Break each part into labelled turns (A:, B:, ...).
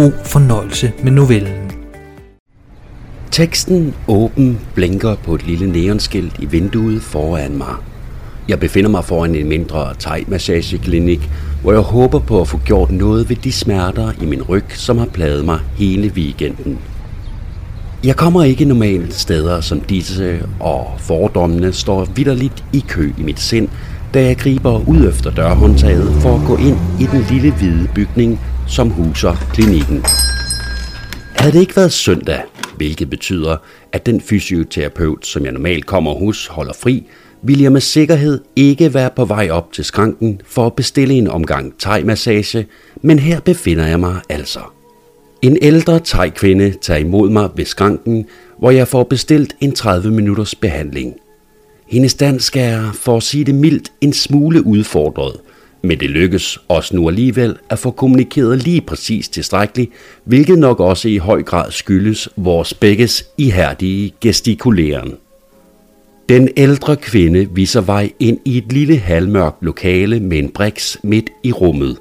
A: God fornøjelse med novellen.
B: Teksten åben blinker på et lille neonskilt i vinduet foran mig. Jeg befinder mig foran en mindre thai-massageklinik, hvor jeg håber på at få gjort noget ved de smerter i min ryg, som har plaget mig hele weekenden. Jeg kommer ikke normalt steder som disse, og fordommene står vidderligt i kø i mit sind, da jeg griber ud efter dørhåndtaget for at gå ind i den lille hvide bygning, som huser klinikken. Havde det ikke været søndag, hvilket betyder, at den fysioterapeut, som jeg normalt kommer hos, holder fri, ville jeg med sikkerhed ikke være på vej op til skranken for at bestille en omgang thai-massage, men her befinder jeg mig altså. En ældre thai-kvinde tager imod mig ved skranken, hvor jeg får bestilt en 30 minutters behandling. Hendes dansk er, for at sige det mildt, en smule udfordret, men det lykkes os nu alligevel at få kommunikeret lige præcis tilstrækkeligt, hvilket nok også i høj grad skyldes vores begges ihærdige gestikuleren. Den ældre kvinde viser vej ind i et lille halvmørkt lokale med en briks midt i rummet.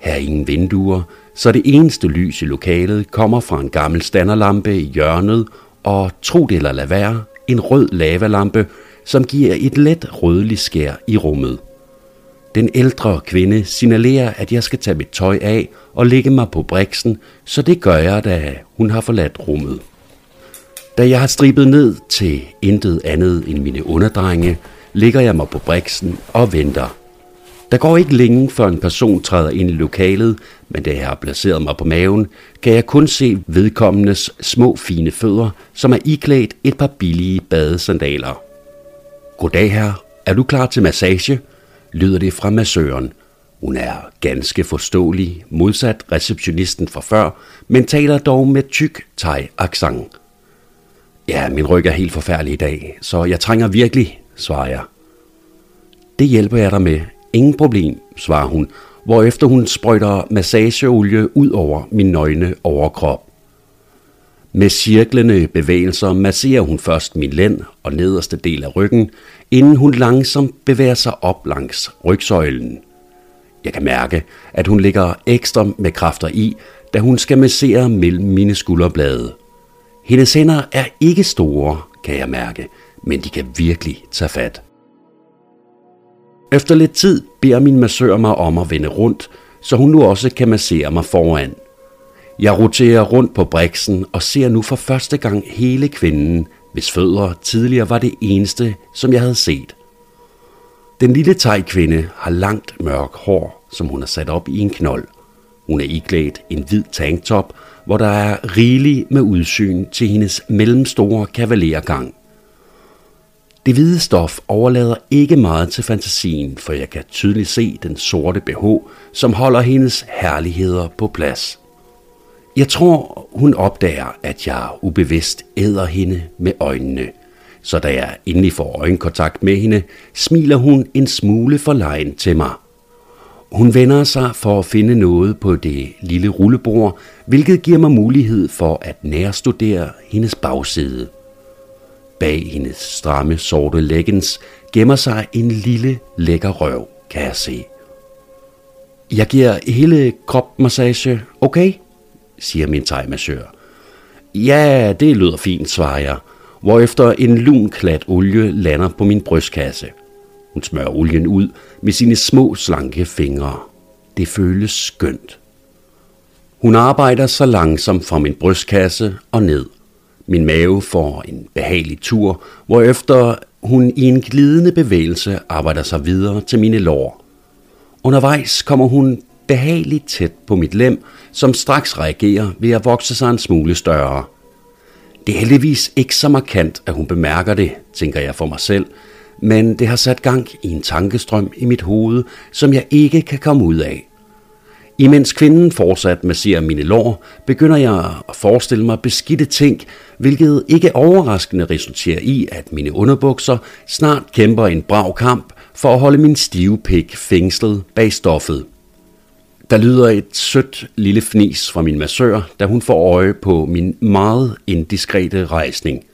B: Her er ingen vinduer, så det eneste lys i lokalet kommer fra en gammel standerlampe i hjørnet og, tro det eller lad være, en rød lavalampe, som giver et let rødligt skær i rummet. Den ældre kvinde signalerer, at jeg skal tage mit tøj af og lægge mig på briksen, så det gør jeg, da hun har forladt rummet. Da jeg har stribet ned til intet andet end mine underdrenge, ligger jeg mig på briksen og venter. Der går ikke længe, før en person træder ind i lokalet, men da jeg har placeret mig på maven, kan jeg kun se vedkommendes små fine fødder, som er iklædt et par billige badesandaler. Goddag her, er du klar til massage? lyder det fra massøren. Hun er ganske forståelig, modsat receptionisten fra før, men taler dog med tyk thai accent. Ja, min ryg er helt forfærdelig i dag, så jeg trænger virkelig, svarer jeg. Det hjælper jeg dig med. Ingen problem, svarer hun, hvorefter hun sprøjter massageolie ud over min nøgne overkrop. Med cirklende bevægelser masserer hun først min lænd og nederste del af ryggen, inden hun langsomt bevæger sig op langs rygsøjlen. Jeg kan mærke, at hun ligger ekstra med kræfter i, da hun skal massere mellem mine skulderblade. Hendes hænder er ikke store, kan jeg mærke, men de kan virkelig tage fat. Efter lidt tid beder min massør mig om at vende rundt, så hun nu også kan massere mig foran. Jeg roterer rundt på briksen og ser nu for første gang hele kvinden, hvis fødder tidligere var det eneste, som jeg havde set. Den lille kvinde har langt mørk hår, som hun har sat op i en knold. Hun er iklædt en hvid tanktop, hvor der er rigeligt med udsyn til hendes mellemstore kavalergang. Det hvide stof overlader ikke meget til fantasien, for jeg kan tydeligt se den sorte BH, som holder hendes herligheder på plads. Jeg tror, hun opdager, at jeg ubevidst æder hende med øjnene. Så da jeg endelig får øjenkontakt med hende, smiler hun en smule forlegen til mig. Hun vender sig for at finde noget på det lille rullebord, hvilket giver mig mulighed for at nærstudere hendes bagside. Bag hendes stramme sorte leggings gemmer sig en lille lækker røv, kan jeg se. Jeg giver hele kropmassage, okay? Siger min tegmassør. Ja, det lyder fint, svarer jeg, hvorefter en lun klat olie lander på min brystkasse. Hun smører olien ud med sine små, slanke fingre. Det føles skønt. Hun arbejder så langsomt fra min brystkasse og ned. Min mave får en behagelig tur, hvorefter hun i en glidende bevægelse arbejder sig videre til mine lår. Undervejs kommer hun behageligt tæt på mit lem, som straks reagerer ved at vokse sig en smule større. Det er heldigvis ikke så markant, at hun bemærker det, tænker jeg for mig selv, men det har sat gang i en tankestrøm i mit hoved, som jeg ikke kan komme ud af. Imens kvinden fortsat masserer mine lår, begynder jeg at forestille mig beskidte ting, hvilket ikke overraskende resulterer i, at mine underbukser snart kæmper en brav kamp for at holde min stive pik fængslet bag stoffet. Der lyder et sødt lille fnis fra min massør, da hun får øje på min meget indiskrete rejsning.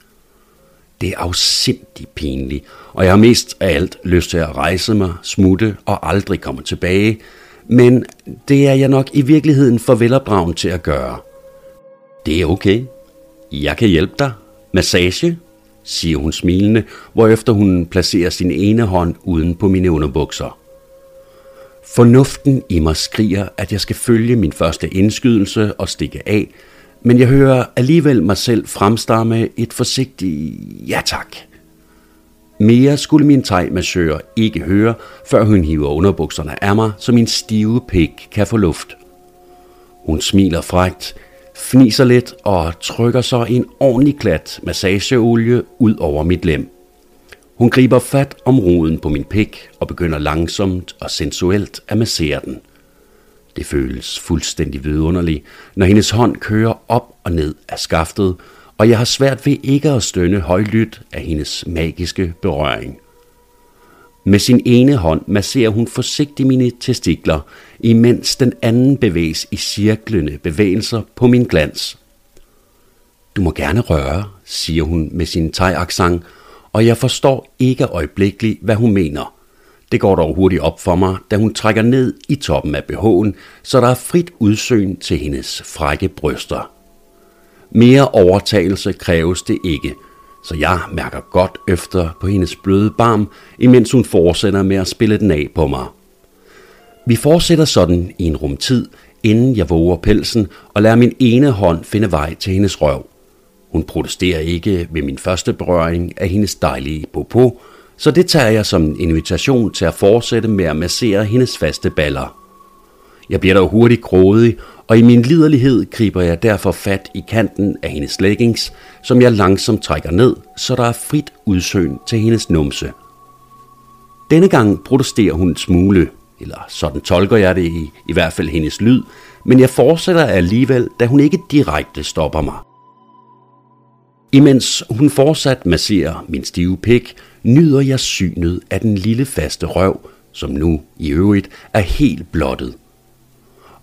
B: Det er afsindig pinligt, og jeg har mest af alt lyst til at rejse mig, smutte og aldrig komme tilbage, men det er jeg nok i virkeligheden for velopdragen til at gøre. Det er okay. Jeg kan hjælpe dig. Massage, siger hun smilende, hvorefter hun placerer sin ene hånd uden på mine underbukser. Fornuften i mig skriger, at jeg skal følge min første indskydelse og stikke af, men jeg hører alligevel mig selv fremstamme et forsigtigt ja tak. Mere skulle min tegmassør ikke høre, før hun hiver underbukserne af mig, så min stive pik kan få luft. Hun smiler frægt, fniser lidt og trykker så en ordentlig klat massageolie ud over mit lem. Hun griber fat om roden på min pik og begynder langsomt og sensuelt at massere den. Det føles fuldstændig vidunderligt, når hendes hånd kører op og ned af skaftet, og jeg har svært ved ikke at stønne højlydt af hendes magiske berøring. Med sin ene hånd masserer hun forsigtigt mine testikler, imens den anden bevæges i cirklende bevægelser på min glans. Du må gerne røre, siger hun med sin thai og jeg forstår ikke øjeblikkeligt, hvad hun mener. Det går dog hurtigt op for mig, da hun trækker ned i toppen af BH'en, så der er frit udsyn til hendes frække bryster. Mere overtagelse kræves det ikke, så jeg mærker godt efter på hendes bløde barm, imens hun fortsætter med at spille den af på mig. Vi fortsætter sådan i en rumtid, inden jeg våger pelsen og lader min ene hånd finde vej til hendes røv. Hun protesterer ikke ved min første berøring af hendes dejlige popo, så det tager jeg som en invitation til at fortsætte med at massere hendes faste baller. Jeg bliver dog hurtigt grådig, og i min liderlighed griber jeg derfor fat i kanten af hendes leggings, som jeg langsomt trækker ned, så der er frit udsøn til hendes numse. Denne gang protesterer hun en smule, eller sådan tolker jeg det i, i hvert fald hendes lyd, men jeg fortsætter alligevel, da hun ikke direkte stopper mig. Imens hun fortsat masserer min stive pik, nyder jeg synet af den lille faste røv, som nu i øvrigt er helt blottet.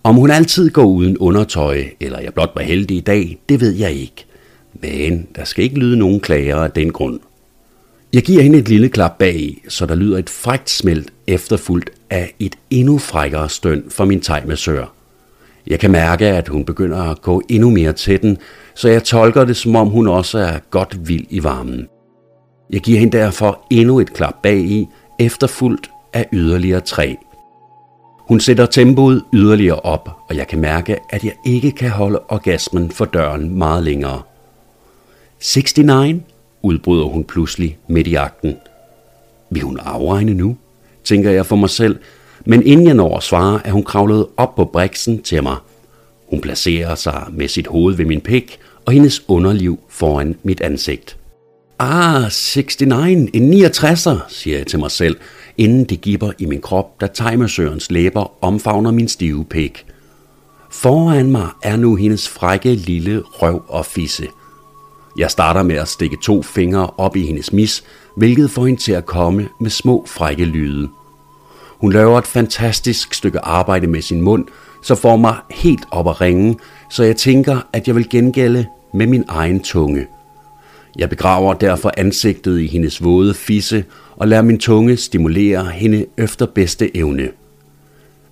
B: Om hun altid går uden undertøj, eller jeg blot var heldig i dag, det ved jeg ikke. Men der skal ikke lyde nogen klager af den grund. Jeg giver hende et lille klap bag, så der lyder et frækt smelt efterfulgt af et endnu frækkere støn fra min tegmassør. Jeg kan mærke, at hun begynder at gå endnu mere til den, så jeg tolker det som om hun også er godt vild i varmen. Jeg giver hende derfor endnu et klap bag i, efterfuldt af yderligere tre. Hun sætter tempoet yderligere op, og jeg kan mærke, at jeg ikke kan holde orgasmen for døren meget længere. 69, udbryder hun pludselig midt i akten. Vil hun afregne nu? tænker jeg for mig selv, men inden jeg når at svare, er hun kravlet op på briksen til mig. Hun placerer sig med sit hoved ved min pæk og hendes underliv foran mit ansigt. Ah, 69, en 69'er, siger jeg til mig selv, inden det giver i min krop, da timersørens læber omfavner min stive pæk. Foran mig er nu hendes frække lille røv og fisse. Jeg starter med at stikke to fingre op i hendes mis, hvilket får hende til at komme med små frække lyde. Hun laver et fantastisk stykke arbejde med sin mund, så får mig helt op at ringe, så jeg tænker, at jeg vil gengælde med min egen tunge. Jeg begraver derfor ansigtet i hendes våde fisse og lader min tunge stimulere hende efter bedste evne.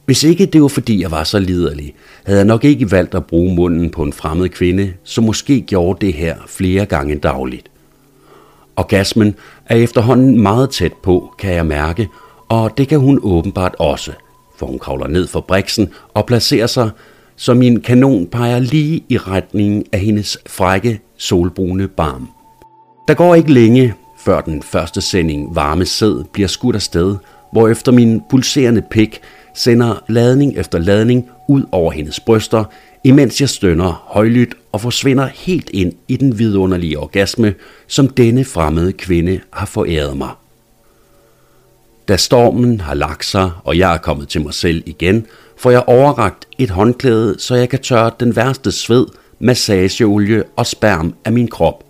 B: Hvis ikke det var fordi jeg var så liderlig, havde jeg nok ikke valgt at bruge munden på en fremmed kvinde, som måske gjorde det her flere gange dagligt. Orgasmen er efterhånden meget tæt på, kan jeg mærke, og det kan hun åbenbart også, for hun kravler ned for briksen og placerer sig, så min kanon peger lige i retningen af hendes frække, solbrune barm. Der går ikke længe, før den første sending varme sæd bliver skudt afsted, efter min pulserende pik sender ladning efter ladning ud over hendes bryster, imens jeg stønner højlydt og forsvinder helt ind i den vidunderlige orgasme, som denne fremmede kvinde har foræret mig. Da stormen har lagt sig, og jeg er kommet til mig selv igen, får jeg overragt et håndklæde, så jeg kan tørre den værste sved, massageolie og sperm af min krop.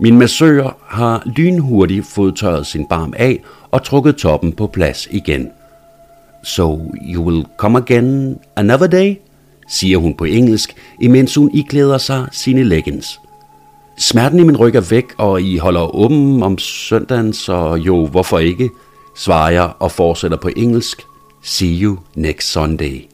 B: Min massør har lynhurtigt fået tørret sin barm af og trukket toppen på plads igen. So you will come again another day? siger hun på engelsk, imens hun iklæder sig sine leggings. Smerten i min ryg er væk, og I holder åben om søndagen, så jo, hvorfor ikke, svarer jeg og fortsætter på engelsk. See you next Sunday.